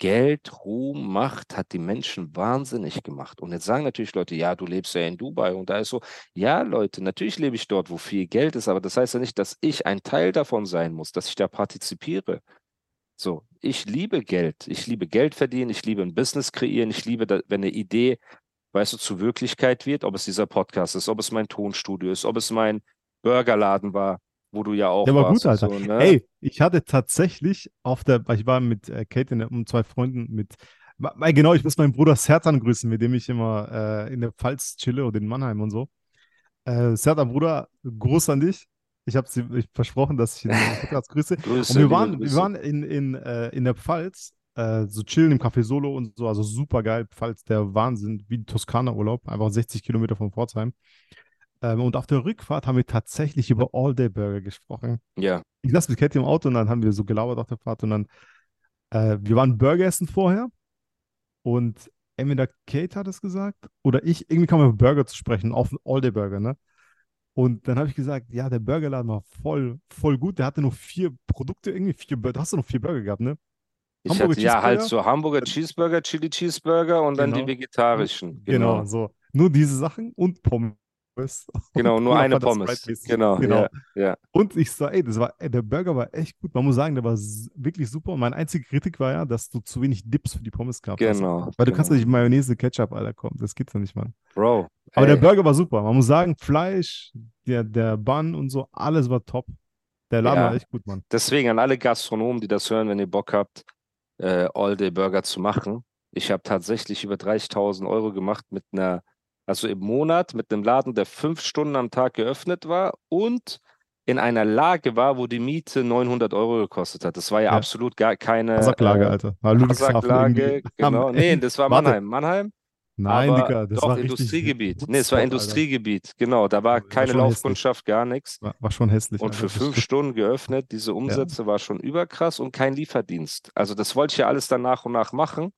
Geld, Ruhm, Macht hat die Menschen wahnsinnig gemacht. Und jetzt sagen natürlich Leute, ja, du lebst ja in Dubai und da ist so, ja, Leute, natürlich lebe ich dort, wo viel Geld ist, aber das heißt ja nicht, dass ich ein Teil davon sein muss, dass ich da partizipiere. So, ich liebe Geld. Ich liebe Geld verdienen, ich liebe ein Business kreieren, ich liebe, wenn eine Idee, weißt du, zur Wirklichkeit wird, ob es dieser Podcast ist, ob es mein Tonstudio ist, ob es mein Burgerladen war, wo du ja auch Der war warst gut, und Alter. So, ne? Ey, ich hatte tatsächlich auf der, ich war mit äh, Kate um zwei Freunden mit, genau, ich muss meinen Bruder Sertan grüßen, mit dem ich immer äh, in der Pfalz chille oder in Mannheim und so. Äh, Sertan, Bruder, Gruß an dich. Ich habe ich versprochen, dass ich ihn Podcast grüße. Grüße, Und wir waren, wir waren in, in, äh, in der Pfalz, äh, so chillen im Café Solo und so, also super geil. Pfalz, der Wahnsinn, wie Toskana-Urlaub, einfach 60 Kilometer von Pforzheim. Ähm, und auf der Rückfahrt haben wir tatsächlich über All-Day-Burger gesprochen. Ja, Ich saß mit Katie im Auto und dann haben wir so gelabert auf der Fahrt und dann, äh, wir waren Burger essen vorher und entweder Kate hat es gesagt oder ich, irgendwie kam auf Burger zu sprechen, auf All-Day-Burger, ne? Und dann habe ich gesagt, ja, der Burgerladen war voll, voll gut. Der hatte nur vier Produkte, irgendwie vier Burger. Hast du noch vier Burger gehabt, ne? ich Hamburger hatte ja halt Cheeseburger? so Hamburger Cheeseburger, Chili Cheeseburger und dann die Genau. vegetarischen. Genau, Genau, so. Nur diese Sachen und Pommes. Genau, Und nur eine Pommes. Genau, Genau. ja, ja. Und ich sag, ey, das war, ey, der Burger war echt gut. Man muss sagen, der war wirklich super. Und meine einzige Kritik war ja, dass du zu wenig Dips für die Pommes gehabt hast. Genau, Weil du kannst ja genau. nicht Mayonnaise, Ketchup, Alter, kommen. Das gibt's ja nicht, Mann. Bro. Aber der ey, Burger war super. Man muss sagen, Fleisch, der, der Bun und so, alles war top. Der Laden Ja. war echt gut, Mann. Deswegen an alle Gastronomen, die das hören, wenn ihr Bock habt, äh, All-Day-Burger zu machen. Ich habe tatsächlich über 30.000 Euro gemacht mit einer, also im Monat, mit einem Laden, der fünf Stunden am Tag geöffnet war und in einer Lage war, wo die Miete 900 Euro gekostet hat. Das war ja, Ja. absolut gar keine Sacklage, äh, Alter. War Ludwigshafen Hasacklage, genau. Nee, das war Warte. Mannheim. Mannheim? Nein, aber Digga, das doch war Industriegebiet. Nee, es war Hotspot, Alter. Industriegebiet, genau. Da war War keine hässlich. Laufkundschaft, gar nichts. War, war schon hässlich. Und Alter. für fünf. Stunden geöffnet, diese Umsätze war schon überkrass und kein Lieferdienst. Also das wollte ich ja alles dann nach und nach machen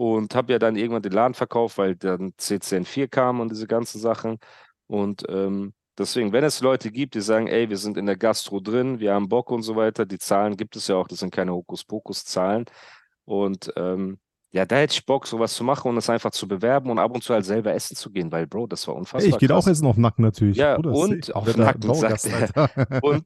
und habe ja dann irgendwann den Laden verkauft, weil dann CCN4 kam und diese ganzen Sachen. Und ähm, deswegen, wenn es Leute gibt, die sagen, ey, wir sind in der Gastro drin, wir haben Bock und so weiter, die Zahlen gibt es ja auch, das sind keine Hokuspokus-Zahlen. Und ähm, ja, da hätte ich Bock, sowas zu machen und es einfach zu bewerben und ab und zu halt selber essen zu gehen, weil, Bro, das war unfassbar. Ey, ich gehe auch essen auf Nacken natürlich. Ja, Bruder, und auf Nacken, Dauergast, sagt Alter. Und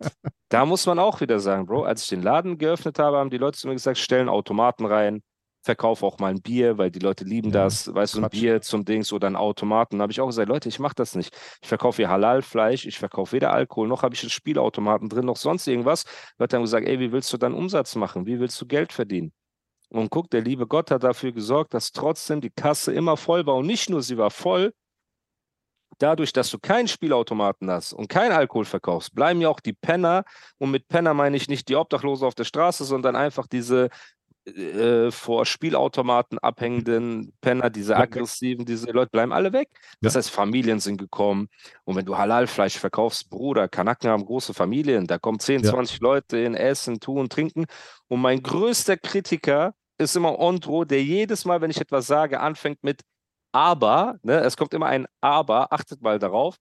da muss man auch wieder sagen, Bro, als ich den Laden geöffnet habe, haben die Leute zu mir gesagt, stellen Automaten rein, verkauf auch mal ein Bier, weil die Leute lieben Ja, das, weißt du, ein. Bier zum Dings oder einen Automaten. Da habe ich auch gesagt, Leute, ich mache das nicht. Ich verkaufe hier Halal-Fleisch, ich verkaufe weder Alkohol, noch habe ich einen Spielautomaten drin, noch sonst irgendwas. Leute haben gesagt, ey, wie willst du dann Umsatz machen? Wie willst du Geld verdienen? Und guck, der liebe Gott hat dafür gesorgt, dass trotzdem die Kasse immer voll war. Und nicht nur sie war voll, dadurch, dass du keinen Spielautomaten hast und kein Alkohol verkaufst, bleiben ja auch die Penner, und mit Penner meine ich nicht die Obdachlosen auf der Straße, sondern einfach diese äh, vor Spielautomaten abhängenden Penner, diese aggressiven, diese Leute bleiben alle weg. Das Ja. heißt, Familien sind gekommen. Und wenn du Halalfleisch verkaufst, Bruder, Kanaken haben große Familien, da kommen 10, Ja. 20 Leute in Essen, Tun, Trinken. Und mein größter Kritiker ist immer Ondro, der jedes Mal, wenn ich etwas sage, anfängt mit aber, ne, es kommt immer ein aber, achtet mal darauf.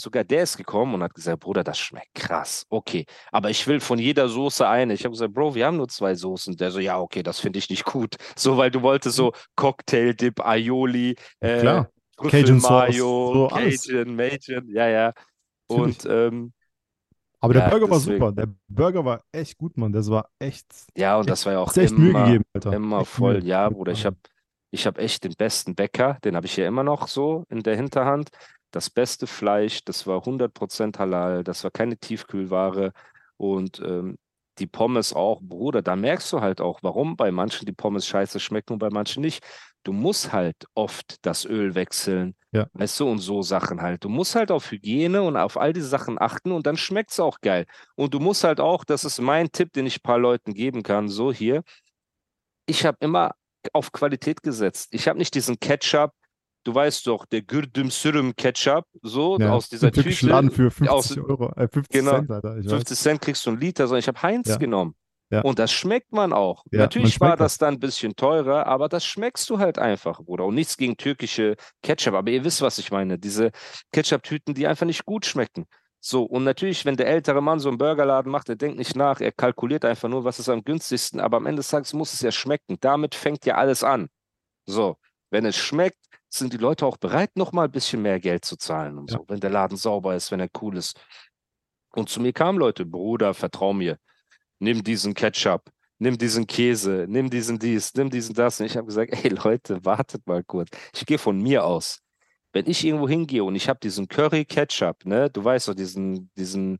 Sogar der ist gekommen und hat gesagt, Bruder, das schmeckt krass. Okay, aber ich will von jeder Soße eine. Ich habe gesagt, Bro, wir haben nur zwei Soßen. Der so, ja, okay, das finde ich nicht gut. So, weil du wolltest so Cocktail-Dip, Aioli, äh, Klar. Trüffel Cajun Mayo, so. Cajun, Majin, ja, ja. Und ähm, Aber der Ja, Burger war deswegen. super. Der Burger war echt gut, Mann. Das war echt. ja, und das war ja auch echt Mühe immer, gegeben, Alter. immer Echt voll. Mühe. Ja, Bruder, ich habe ich hab echt den besten Bäcker, den habe ich ja immer noch so in der Hinterhand. Das beste Fleisch, das war 100% halal, das war keine Tiefkühlware und ähm, die Pommes auch, Bruder, da merkst du halt auch, warum bei manchen die Pommes scheiße schmecken und bei manchen nicht. Du musst halt oft das Öl wechseln. Ja. Weißt du, und so Sachen halt. Du musst halt auf Hygiene und auf all diese Sachen achten und dann schmeckt es auch geil. Und du musst halt auch, das ist mein Tipp, den ich ein paar Leuten geben kann, so hier. Ich habe immer auf Qualität gesetzt. Ich habe nicht diesen Ketchup, du weißt doch, der Gürdüm Sürüm Ketchup, so Ja, aus dieser Tüte. Laden für 50 aus- Euro, äh, 50 Genau. Cent, Alter. Ich weiß. 50 Cent kriegst du einen Liter, sondern ich habe Heinz Ja. genommen. Ja. Und das schmeckt man auch. Ja, Natürlich man war das dann ein bisschen teurer, aber das schmeckst du halt einfach, Bruder. Und nichts gegen türkische Ketchup, aber ihr wisst, was ich meine. Diese Ketchup-Tüten, die einfach nicht gut schmecken. So, und natürlich, wenn der ältere Mann so einen Burgerladen macht, der denkt nicht nach, er kalkuliert einfach nur, was ist am günstigsten, aber am Ende des Tages muss es ja schmecken. Damit fängt ja alles an. So, wenn es schmeckt, sind die Leute auch bereit, nochmal ein bisschen mehr Geld zu zahlen und Ja. so, wenn der Laden sauber ist, wenn er cool ist. Und zu mir kamen Leute, Bruder, vertrau mir, nimm diesen Ketchup, nimm diesen Käse, nimm diesen dies, nimm diesen das. Und ich habe gesagt, ey Leute, wartet mal kurz. Ich gehe von mir aus. Wenn ich irgendwo hingehe und ich habe diesen Curry Ketchup, ne, du weißt doch, diesen, diesen,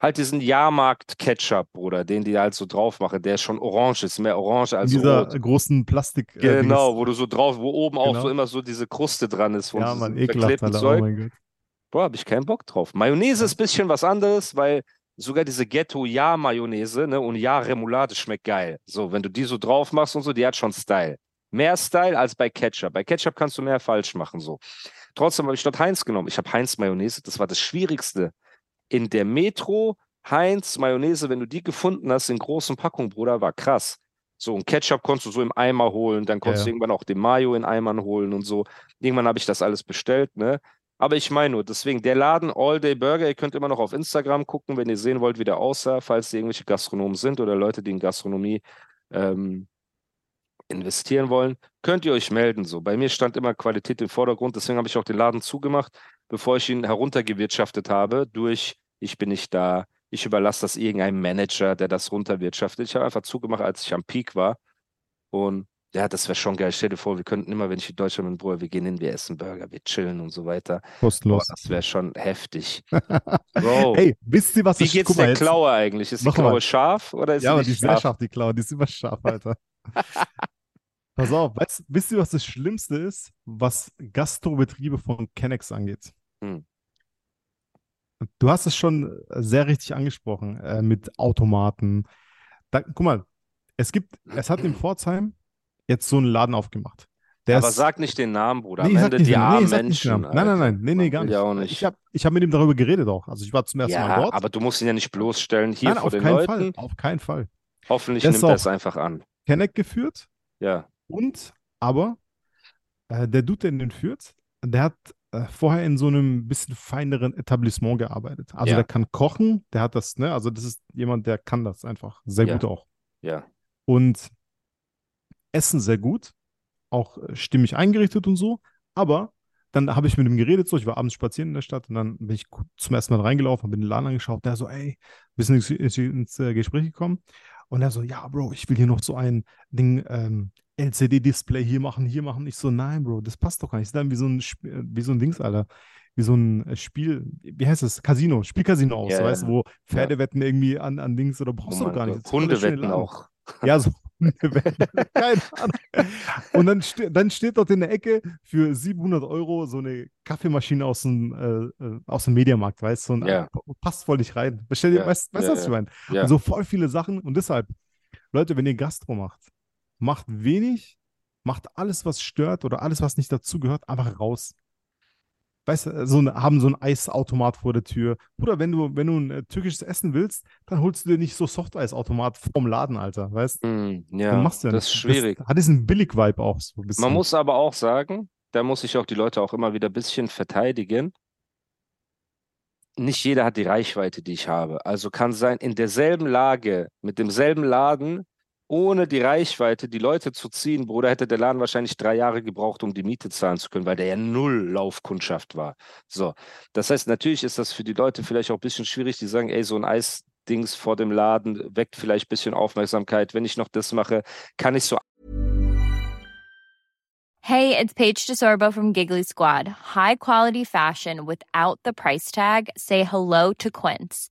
halt diesen Jahrmarkt-Ketchup, Bruder, den die halt so drauf machen, der schon orange ist, mehr orange als dieser rot. großen Plastik. äh, Genau, wo du so drauf, wo oben auch Genau. so immer so diese Kruste dran ist Ja, man, ekelhaft, Alter. Oh Zeug. mein Gott. Boah, habe ich keinen Bock drauf. Mayonnaise ist ein bisschen was anderes, weil sogar diese Ghetto-Ja-Mayonnaise ne, und Ja-Remoulade schmeckt geil. So, wenn du die so drauf machst und so, die hat schon Style. Mehr Style als bei Ketchup. Bei Ketchup kannst du mehr falsch machen. So. Trotzdem habe ich dort Heinz genommen. Ich habe Heinz-Mayonnaise, das war das Schwierigste. In der Metro Heinz-Mayonnaise, wenn du die gefunden hast in großen Packungen, Bruder, war krass. So, und Ketchup konntest du so im Eimer holen, dann konntest Ja, du irgendwann auch den Mayo in Eimern holen und so. Irgendwann habe ich das alles bestellt, ne? Aber ich meine nur, deswegen der Laden All Day Burger, ihr könnt immer noch auf Instagram gucken, wenn ihr sehen wollt, wie der aussah, falls ihr irgendwelche Gastronomen sind oder Leute, die in Gastronomie ähm, investieren wollen, könnt ihr euch melden. So, bei mir stand immer Qualität im Vordergrund, deswegen habe ich auch den Laden zugemacht, bevor ich ihn heruntergewirtschaftet habe, durch ich bin nicht da, ich überlasse das irgendeinem Manager, der das runterwirtschaftet. Ich habe einfach zugemacht, als ich am Peak war. Und ja, das wäre schon geil. Stell dir vor, wir könnten immer, wenn ich in Deutschland bin, Bruder, wir gehen hin, wir essen Burger, wir chillen und so weiter. Boah, Kostenlos. das wäre schon heftig. Bro, Ey, wisst ihr, was wie geht's der jetzt- Klaue eigentlich? Ist die. Klaue scharf oder ist Ja, sie aber die ist sehr scharf? scharf, die Klaue, die ist immer scharf, Alter. Pass auf, weißt, wisst ihr, was das Schlimmste ist, was Gastrobetriebe von Kennex angeht? Hm. Du hast es schon sehr richtig angesprochen, äh, mit Automaten. Da, guck mal, es gibt, es hat in Pforzheim jetzt so einen Laden aufgemacht. Der Aber ist, sag nicht den Namen, Bruder. Nee, Am Ende die. Nee, armen den Menschen. Nein, nein, nein, nee, nee, gar nicht. ja nicht. Ich habe ich hab mit ihm darüber geredet auch. Also ich war zum ersten Mal Ja, dort. aber du musst ihn ja nicht bloßstellen hier Nein, vor auf den keinen Leuten. Fall, auf keinen Fall. Hoffentlich ist nimmt er es einfach an. Kenneck geführt Ja. Und aber äh, der Dude, der den führt, der hat äh, vorher in so einem bisschen feineren Etablissement gearbeitet. Also Ja. der kann kochen, der hat das, ne, also das ist jemand, der kann das einfach sehr Ja. gut auch. Ja. Und Essen sehr gut, auch stimmig eingerichtet und so, aber dann habe ich mit ihm geredet, so, ich war abends spazieren in der Stadt und dann bin ich zum ersten Mal reingelaufen, habe den Laden angeschaut, der so, ey, bisschen ins, ins, ins äh, Gespräch gekommen und er so, ja, Bro, ich will hier noch so ein Ding, ähm, LCD-Display hier machen, hier machen. Ich so, nein, Bro, das passt doch gar nicht. Das ist dann wie so ein, Sp- äh, wie so ein Dings, Alter. Wie so ein äh, Spiel, wie heißt das? Casino, Spielcasino aus, Ja, weißt du, ja. wo Pferdewetten irgendwie an, an Dings oder brauchst du Oh doch gar nicht. Hundewetten auch. Ja, so Hundewetten. Keine Ahnung. Und dann, ste dann steht dort in der Ecke für 700 Euro so eine Kaffeemaschine aus dem, äh, äh, aus dem Mediamarkt, weißt du? Und Ja. äh, passt voll nicht rein. Stell dir, Ja, weißt du, ja, was ich ja. meine? Ja. Und so voll viele Sachen. Und deshalb, Leute, wenn ihr Gastro macht, macht wenig, macht alles, was stört oder alles, was nicht dazugehört, einfach raus. Weißt du, so haben so ein Eisautomat vor der Tür. Bruder, wenn du, wenn du ein äh, türkisches Essen willst, dann holst du dir nicht so Softeisautomat vorm Laden, Alter. Weißt du? Hm, Dann ja, machst du ja das ist nicht. schwierig. Das hat diesen Billig-Vibe auch so ein bisschen. Man muss aber auch sagen, da muss ich auch die Leute auch immer wieder ein bisschen verteidigen. Nicht jeder hat die Reichweite, die ich habe. Also kann sein, in derselben Lage, mit demselben Laden, ohne die Reichweite, die Leute zu ziehen, Bruder, hätte der Laden wahrscheinlich drei Jahre gebraucht, um die Miete zahlen zu können, weil der ja null Laufkundschaft war. So. Das heißt, natürlich ist das für die Leute vielleicht auch ein bisschen schwierig, die sagen, ey, so ein Eisdings vor dem Laden weckt vielleicht ein bisschen Aufmerksamkeit. Wenn ich noch das mache, kann ich so Hey, it's Paige DeSorbo from Giggly Squad. High quality fashion without the price tag. Say hello to Quince.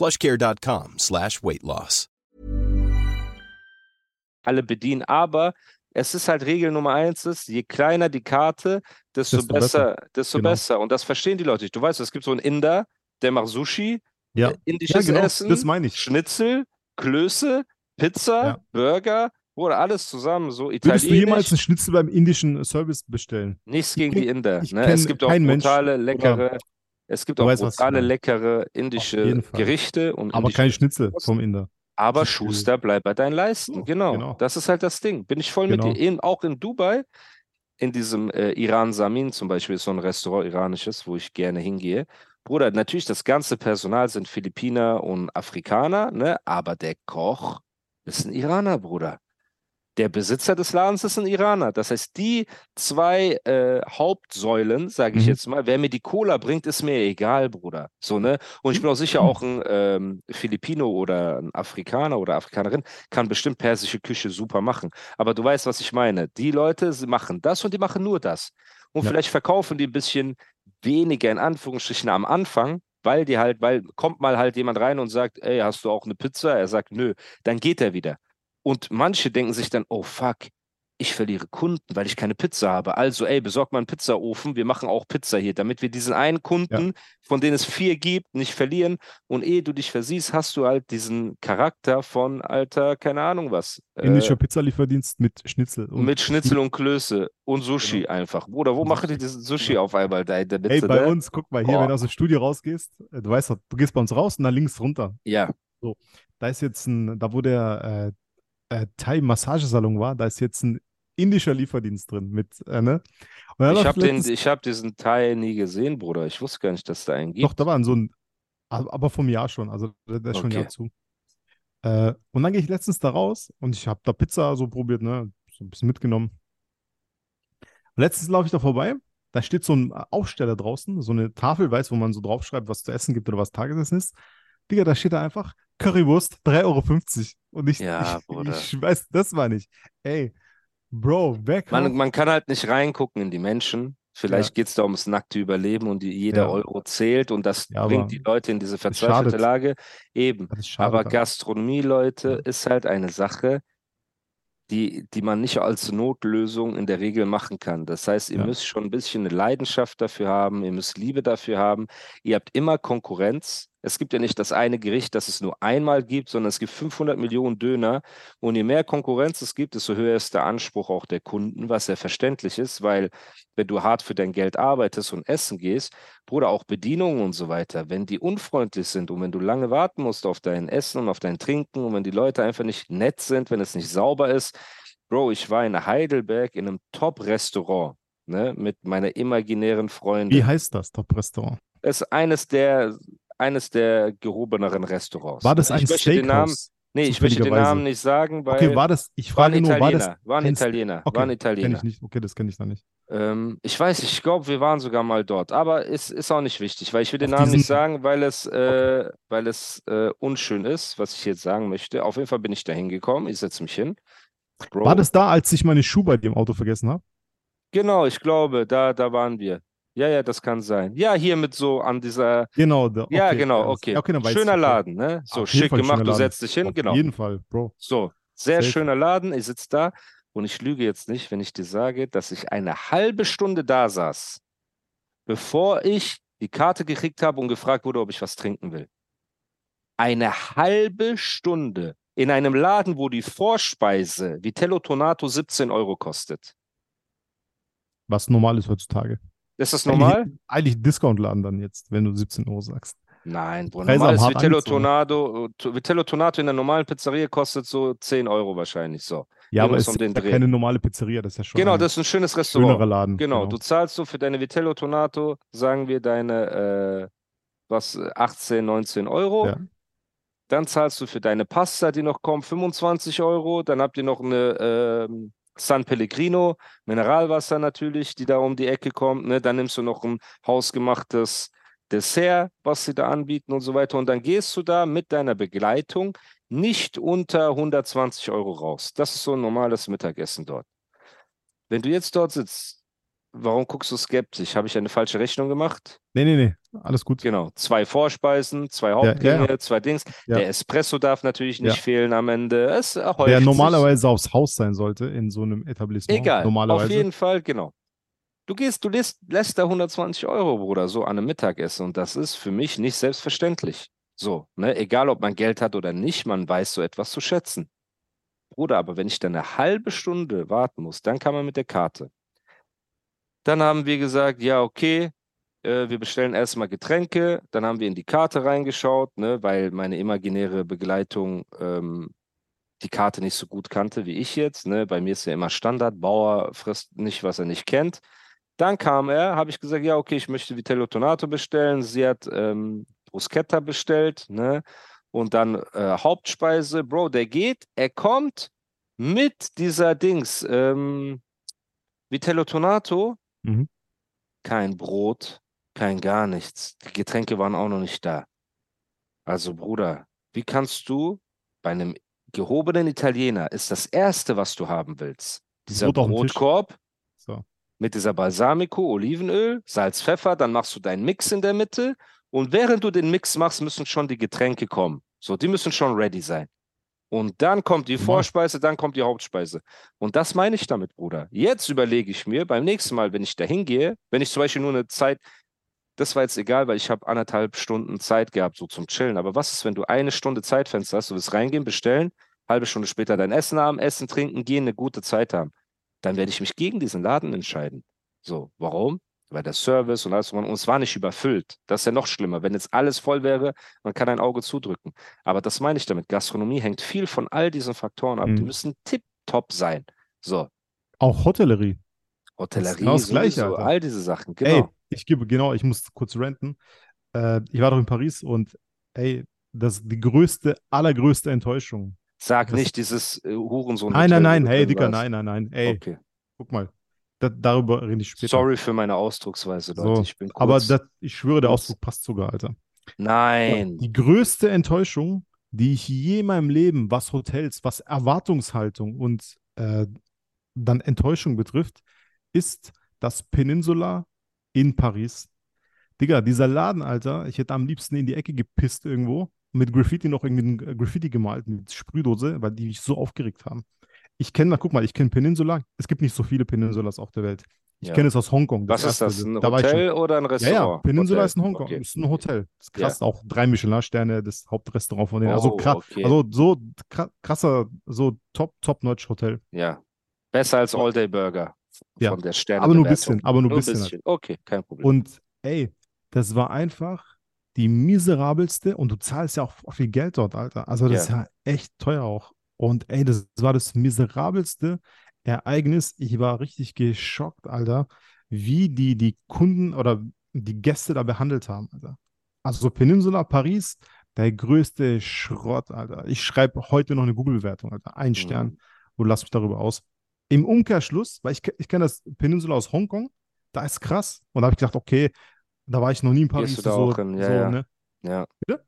plushcare.com slash weight loss. alle bedienen, aber es ist halt Regel Nummer eins ist, je kleiner die Karte, desto, Desto besser, besser. desto Genau. besser. Und das verstehen die Leute nicht. Du weißt, es gibt so einen Inder, der macht Sushi, Ja, äh, indisches ja genau, Essen, das meine ich. Schnitzel, Klöße, Pizza, Ja. Burger, oder alles zusammen, so Würdest du jemals italienisch. einen Schnitzel beim indischen Service bestellen? Nichts Ich gegen kenn- die Inder. ich Ne? Es gibt auch brutale, oder- leckere, es gibt Du auch weißt, brutale, leckere indische. Gerichte und Aber kein Schnitzel vom Inder. Aber Schuster bleibt bei deinen Leisten. So, Genau. genau. Das ist halt das Ding. Bin ich voll Genau. mit dir. In, auch in Dubai, in diesem äh, Iran Samin zum Beispiel, ist so ein Restaurant iranisches, wo ich gerne hingehe. Bruder, natürlich, das ganze Personal sind Philippiner und Afrikaner, ne? aber der Koch ist ein Iraner, Bruder. Der Besitzer des Ladens ist ein Iraner. Das heißt, die zwei äh, Hauptsäulen, sage ich Mhm. jetzt mal, wer mir die Cola bringt, ist mir egal, Bruder. So, ne? Und ich bin auch sicher, auch ein ähm, Filipino oder ein Afrikaner oder Afrikanerin kann bestimmt persische Küche super machen. Aber du weißt, was ich meine. Die Leute sie machen das und die machen nur das. Und Ja. vielleicht verkaufen die ein bisschen weniger in Anführungsstrichen am Anfang, weil die halt, weil kommt mal halt jemand rein und sagt, ey, hast du auch eine Pizza? Er sagt, nö, dann geht er wieder. Und manche denken sich dann, oh fuck, ich verliere Kunden, weil ich keine Pizza habe. Also, ey, besorg mal einen Pizzaofen, wir machen auch Pizza hier, damit wir diesen einen Kunden, von denen es vier gibt, nicht verlieren. Und ehe du dich versiehst, hast du halt diesen Charakter von, Alter, keine Ahnung was. äh, Indischer Pizzalieferdienst mit Schnitzel. und- mit Schnitzel und Klöße und Sushi einfach. Bruder, wo die Sushi. diesen Sushi auf einmal da in der Mitte? Ey, bei ne? uns, guck mal hier, Boah. wenn du aus dem Studio rausgehst, äh, du weißt doch, du gehst bei uns raus und dann links runter. Ja, Da ist jetzt ein, da wo der äh, äh, Thai-Massagesalon war, da ist jetzt ein indischer Lieferdienst drin mit, äh, ne? Ich habe den, ich diesen Teil nie gesehen, Bruder. Ich wusste gar nicht, dass da einen gibt. Doch, da war so ein, aber vom Jahr schon, also der, ist schon ein Jahr zu. Äh, und dann gehe ich letztens da raus und ich habe da Pizza so probiert, ne? So ein bisschen mitgenommen. Und letztens laufe ich da vorbei, da steht so ein Aufsteller draußen, so eine Tafel, weiß, wo man so draufschreibt, was zu essen gibt oder was Tagesessen ist. Digga, da steht da einfach Currywurst, 3,50 Euro. Und ich, Ja, ich, Bruder. ich weiß, das war nicht. Ey, Bro, wer Man, man kann halt nicht reingucken in die Menschen. Vielleicht Ja. geht es da ums nackte Überleben und die, jeder Ja. Euro zählt und das Ja, bringt die Leute in diese es verzweifelte. Lage. Eben. Aber. Gastronomie, Leute, ist halt eine Sache, die, die man nicht als Notlösung in der Regel machen kann. Das heißt, ihr Ja. müsst schon ein bisschen eine Leidenschaft dafür haben, ihr müsst Liebe dafür haben. Ihr habt immer Konkurrenz. Es gibt ja nicht das eine Gericht, das es nur einmal gibt, sondern es gibt 500 Millionen Döner. Und je mehr Konkurrenz es gibt, desto höher ist der Anspruch auch der Kunden, was ja verständlich ist, weil wenn du hart für dein Geld arbeitest und essen gehst, Bruder, auch Bedienungen und so weiter, wenn die unfreundlich sind und wenn du lange warten musst auf dein Essen und auf dein Trinken und wenn die Leute einfach nicht nett sind, wenn es nicht sauber ist. Bro, ich war in Heidelberg in einem Top-Restaurant ne, mit meiner imaginären Freundin. Wie heißt das Top-Restaurant? Es ist eines der, eines der gehobeneren Restaurants. War das ne? ein ich möchte den Namen, Steakhouse? nee, ich möchte den? Namen nicht sagen, weil Okay, war das, ich frage nur, war Italiener, das war ein Italiener, Okay, war ein Italiener. ich nicht. Okay, das kenne ich dann nicht. Ähm, ich weiß, ich glaube, wir waren sogar mal dort, aber es ist auch nicht wichtig, weil ich will den Auf Namen nicht sagen, weil es, äh, weil es äh, unschön ist, was ich jetzt sagen möchte. Auf jeden Fall bin ich da hingekommen, ich setze mich hin. Bro, War das da, als ich meine Schuhe bei dir im Auto vergessen habe? genau, ich glaube, da, da waren wir. Ja, ja, das kann sein. Ja, hier mit so an dieser, Genau, da, ja, okay, genau, alles- okay. ja, okay ich, Schöner. Laden, ne? So Auf schick Fall gemacht, du setzt dich hin, Auf genau. jeden Fall, Bro. So, sehr Safe. schöner Laden. Ich sitze da und ich lüge jetzt nicht, wenn ich dir sage, dass ich eine halbe Stunde da saß, bevor ich die Karte gekriegt habe und gefragt wurde, ob ich was trinken will. Eine halbe Stunde, in einem Laden, wo die Vorspeise Vitello Tonato 17 Euro kostet. Was normal ist heutzutage. Ist das normal? Eigentlich, eigentlich Discount-Laden dann jetzt, wenn du 17 Euro sagst. Nein, Bruder. Preise Normales Vitello angezogen. Tonato, to- Vitello Tonato in der normalen Pizzeria kostet so 10 Euro wahrscheinlich so. Ja, aber es um ist ja keine normale Pizzeria, das ist ja schon Genau, das ist ein schönes schönerer Restaurant. Laden. Genau, du zahlst so für deine Vitello Tonato, sagen wir deine, äh, was, äh, 18, 19 Euro. Ja. Dann zahlst du für deine Pasta, die noch kommt, 25 Euro. Dann habt ihr noch eine ähm, San Pellegrino, Mineralwasser natürlich, die da um die Ecke kommt. Ne? Dann nimmst du noch ein hausgemachtes Dessert, was sie da anbieten und so weiter. Und dann gehst du da mit deiner Begleitung nicht unter 120 Euro raus. Das ist so ein normales Mittagessen dort. Wenn du jetzt dort sitzt, warum guckst du skeptisch? Habe ich eine falsche Rechnung gemacht? Nee, nee, nee, alles gut. Genau, zwei Vorspeisen, zwei ja, Hauptgänge, ja. zwei Dings. Ja. Der Espresso darf natürlich nicht Ja. fehlen am Ende. Es Der sich. normalerweise aufs Haus sein sollte in so einem Etablissement. Egal, Normalerweise. auf jeden Fall, genau. Du gehst, du lässt, lässt da 120 Euro, Bruder, so an einem Mittagessen. Und das ist für mich nicht selbstverständlich. So, ne? Egal, ob man Geld hat oder nicht, man weiß so etwas zu schätzen. Bruder, aber wenn ich dann eine halbe Stunde warten muss, dann kann man mit der Karte. Dann haben wir gesagt, ja, okay, äh, wir bestellen erstmal Getränke. Dann haben wir in die Karte reingeschaut, ne, weil meine imaginäre Begleitung ähm, die Karte nicht so gut kannte wie ich jetzt. Ne? Bei mir ist ja immer Standard, Bauer frisst nicht, was er nicht kennt. Dann kam er, habe ich gesagt, ja, okay, ich möchte Vitello Tonato bestellen. Sie hat ähm, Bruschetta bestellt, ne? Und dann äh, Hauptspeise. Bro, der geht, er kommt mit dieser Dings, ähm, Vitello Tonato, Mhm. kein Brot, kein gar nichts. Die Getränke waren auch noch nicht da. Also, Bruder, wie kannst du bei einem gehobenen Italiener ist das Erste, was du haben willst, dieser. Brotkorb So. mit dieser Balsamico, Olivenöl, Salz, Pfeffer, dann machst du deinen Mix in der Mitte und während du den Mix machst, müssen schon die Getränke kommen. So, die müssen schon ready sein. Und dann kommt die Genau. Vorspeise, dann kommt die Hauptspeise. Und das meine ich damit, Bruder. Jetzt überlege ich mir beim nächsten Mal, wenn ich da hingehe, wenn ich zum Beispiel nur eine Zeit, das war jetzt egal, weil ich habe anderthalb Stunden Zeit gehabt, so zum Chillen. Aber was ist, wenn du eine Stunde Zeitfenster hast, du willst reingehen, bestellen, halbe Stunde später dein Essen haben, essen, trinken, gehen, eine gute Zeit haben? Dann werde ich mich gegen diesen Laden entscheiden. So, warum? Weil der Service und alles, und es war nicht überfüllt. Das ist ja noch schlimmer. Wenn jetzt alles voll wäre, man kann ein Auge zudrücken. Aber das meine ich damit. Gastronomie hängt viel von all diesen Faktoren ab. Die Mhm. müssen tipptopp sein. So, Auch Hotellerie. Hotellerie, genau das Gleiche, sowieso, all diese Sachen. Ey, Genau. ich gebe, genau, ich muss kurz ranten. Äh, ich war doch in Paris und ey, das ist die größte, allergrößte Enttäuschung. Sag das- nicht dieses äh, Hurensohn. Nein, nein, nein, hey, Dicker, warst. nein, nein, nein. Ey, Okay. guck mal. Da, darüber rede ich später. Sorry für meine Ausdrucksweise, Leute. So, ich bin kurz. aber das, ich schwöre, der. Ausdruck passt sogar, Alter. Nein. Die größte Enttäuschung, die ich je in meinem Leben, was Hotels, was Erwartungshaltung und äh, dann Enttäuschung betrifft, ist das Peninsula in Paris. Digga, dieser Laden, Alter, ich hätte am liebsten in die Ecke gepisst irgendwo, mit Graffiti noch irgendwie äh, Graffiti gemalt, mit Sprühdose, weil die mich so aufgeregt haben. Ich kenne, guck mal, ich kenne Peninsula. Es gibt nicht so viele Peninsulas auf der Welt. Ich Ja. kenne es aus Hongkong. Was ist das? Ein Da. Hotel oder ein Ja, Restaurant? ja, Peninsula Hotel. ist in Hongkong. Okay. Ist ein Hotel. Das ist krass. Auch drei Michelin-Sterne, das Hauptrestaurant von denen. Oh, also, krass, okay. also so kra- krasser, so top, top-notch Hotel. Ja. Besser als All-Day-Burger. Ja. Von der Sterne. Aber nur ein bisschen, aber nur ein bisschen. halt. Okay, kein Problem. Und ey, das war einfach die miserabelste und du zahlst ja auch viel Geld dort, Alter. Also das Ja. ist ja echt teuer auch. Und ey, das war das miserabelste Ereignis. Ich war richtig geschockt, Alter, wie die die Kunden oder die Gäste da behandelt haben, Alter. Also so Peninsula Paris, der größte Schrott, Alter. Ich schreibe heute noch eine Google-Bewertung, Alter. Ein Stern Mhm. und lass mich darüber aus. Im Umkehrschluss, weil ich, ich kenne das Peninsula aus Hongkong, da ist krass. Und da habe ich gedacht, okay, da war ich noch nie in Paris. Gehst du da so, auch hin? Ja, so, ja. Ne? Ja. Bitte?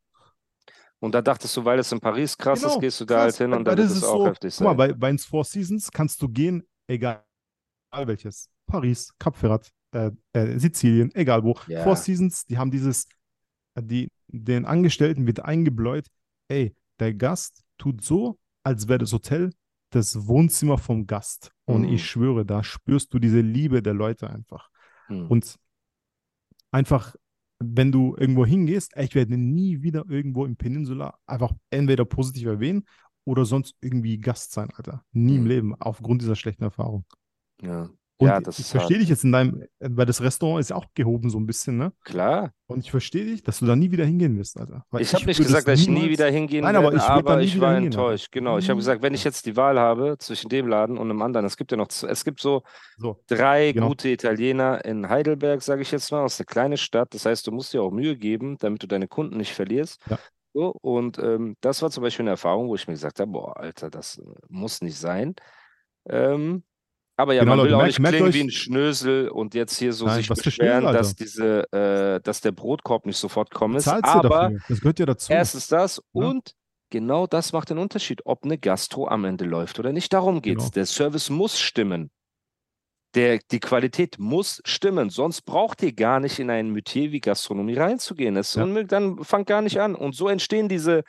Und da dachtest du, weil es in Paris krass ist, Genau, gehst du da krass, halt hin und dann wird das es ist auch so, heftig Guck mal, sein. bei, bei ins Four Seasons kannst du gehen, egal welches. Paris, Cap Ferrat, äh, äh, Sizilien, egal wo. Ja. Four Seasons, die haben dieses, äh, die, den Angestellten wird eingebläut, ey, der Gast tut so, als wäre das Hotel das Wohnzimmer vom Gast. Und Mhm. ich schwöre, da spürst du diese Liebe der Leute einfach. Hm. Und einfach, wenn du irgendwo hingehst, ich werde nie wieder irgendwo im Peninsula einfach entweder positiv erwähnen oder sonst irgendwie Gast sein, Alter. Nie im Mhm. Leben, aufgrund dieser schlechten Erfahrung. Ja, Und ja das ich verstehe dich jetzt in deinem, weil das Restaurant ist ja auch gehoben so ein bisschen, ne? Klar. Und ich verstehe dich, dass du da nie wieder hingehen wirst, Alter. Weil Ich habe nicht gesagt, es dass ich nie wieder hingehen Nein, aber ich aber ich war hingehen, Alter. enttäuscht. Genau. Ich habe Mhm. gesagt, wenn ich jetzt die Wahl habe zwischen dem Laden und einem anderen, es gibt ja noch, es gibt so So, drei Genau. gute Italiener in Heidelberg, sage ich jetzt mal, aus einer kleinen Stadt. Das heißt, du musst dir auch Mühe geben, damit du deine Kunden nicht verlierst. Ja. So, und ähm, das war zum Beispiel eine Erfahrung, wo ich mir gesagt habe, boah, Alter, das äh, muss nicht sein. Ähm, aber ja, Genau, man will auch merkt- nicht merkt klingen euch- wie ein Schnösel und jetzt hier so Nein, sich beschweren, dass diese, äh, dass der Brotkorb nicht sofort kommen ist. Aber. Das gehört ja dazu. Erstens das Ja. und genau das macht den Unterschied, ob eine Gastro am Ende läuft oder nicht. Darum geht's. Genau. Der Service muss stimmen. Der, die Qualität muss stimmen, sonst braucht ihr gar nicht in ein Metier wie Gastronomie reinzugehen. Es ist Ja. unmöglich, dann fangt gar nicht an. Und so entstehen diese,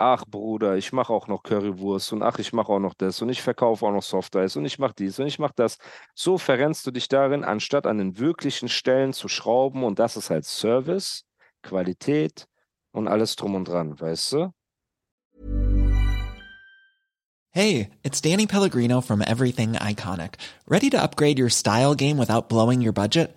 ach Bruder, ich mache auch noch Currywurst und ach, ich mache auch noch das und ich verkaufe auch noch Softeis und ich mache dies und ich mache das. So verrennst du dich darin, anstatt an den wirklichen Stellen zu schrauben und das ist halt Service, Qualität und alles drum und dran, weißt du? Hey, it's Danny Pellegrino from Everything Iconic. Ready to upgrade your style game without blowing your budget?